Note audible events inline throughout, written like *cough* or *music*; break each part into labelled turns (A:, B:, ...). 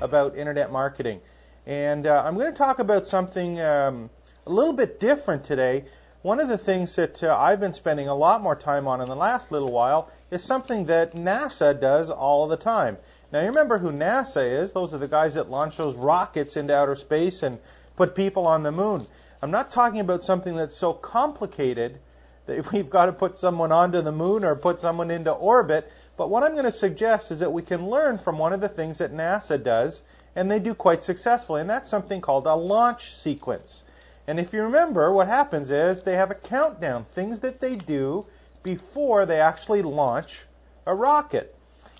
A: about internet marketing. And uh, I'm going to talk about something um, a little bit different today. One of the things that uh, I've been spending a lot more time on in the last little while is something that NASA does all the time. Now, you remember who NASA is? Those are the guys that launch those rockets into outer space and put people on the moon. I'm not talking about something that's so complicated *laughs* we've got to put someone onto the moon or put someone into orbit. But what I'm going to suggest is that we can learn from one of the things that NASA does, and they do quite successfully, and that's something called a launch sequence. And if you remember, what happens is they have a countdown, things that they do before they actually launch a rocket.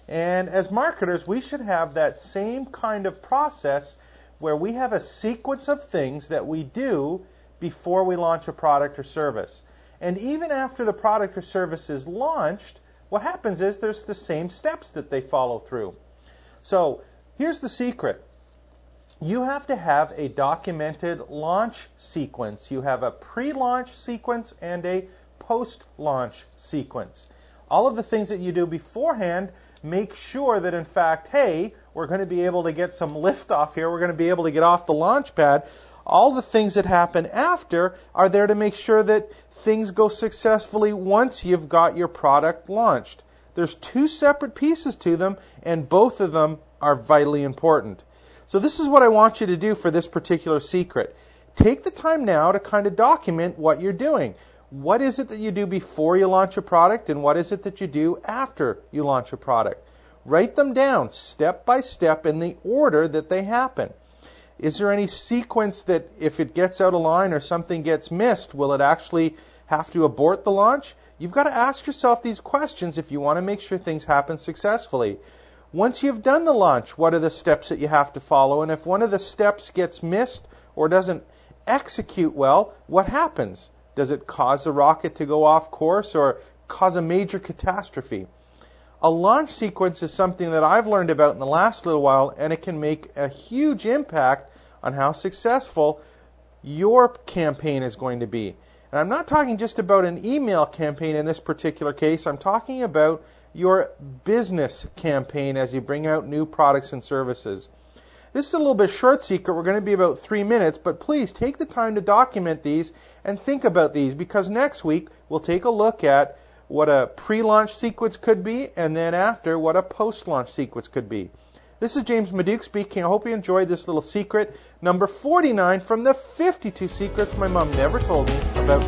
A: And as marketers, we should have that same kind of process where we have a sequence of things that we do before we launch a product or service. And even after the product or service is launched, what happens is there's the same steps that they follow through. So here's the secret. You have to have a documented launch sequence. You have a pre launch sequence and a post launch sequence. All of the things that you do beforehand make sure that, in fact, hey, we're going to be able to get some lift off here. We're going to be able to get off the launch pad. All the things that happen after are there to make sure that things go successfully once you've got your product launched. There's two separate pieces to them, and both of them are vitally important. So, this is what I want you to do for this particular secret. Take the time now to kind of document what you're doing. What is it that you do before you launch a product, and what is it that you do after you launch a product? Write them down step by step in the order that they happen. Is there any sequence that if it gets out of line or something gets missed, will it actually have to abort the launch? You've got to ask yourself these questions if you want to make sure things happen successfully. Once you've done the launch, what are the steps that you have to follow? And if one of the steps gets missed or doesn't execute well, what happens? Does it cause the rocket to go off course or cause a major catastrophe? A launch sequence is something that I've learned about in the last little while, and it can make a huge impact on how successful your campaign is going to be. And I'm not talking just about an email campaign in this particular case, I'm talking about your business campaign as you bring out new products and services. This is a little bit short secret. We're going to be about three minutes, but please take the time to document these and think about these because next week we'll take a look at what a pre launch sequence could be, and then after, what a post launch sequence could be. This is James Maduke speaking. I hope you enjoyed this little secret, number 49 from the 52 secrets my mom never told me about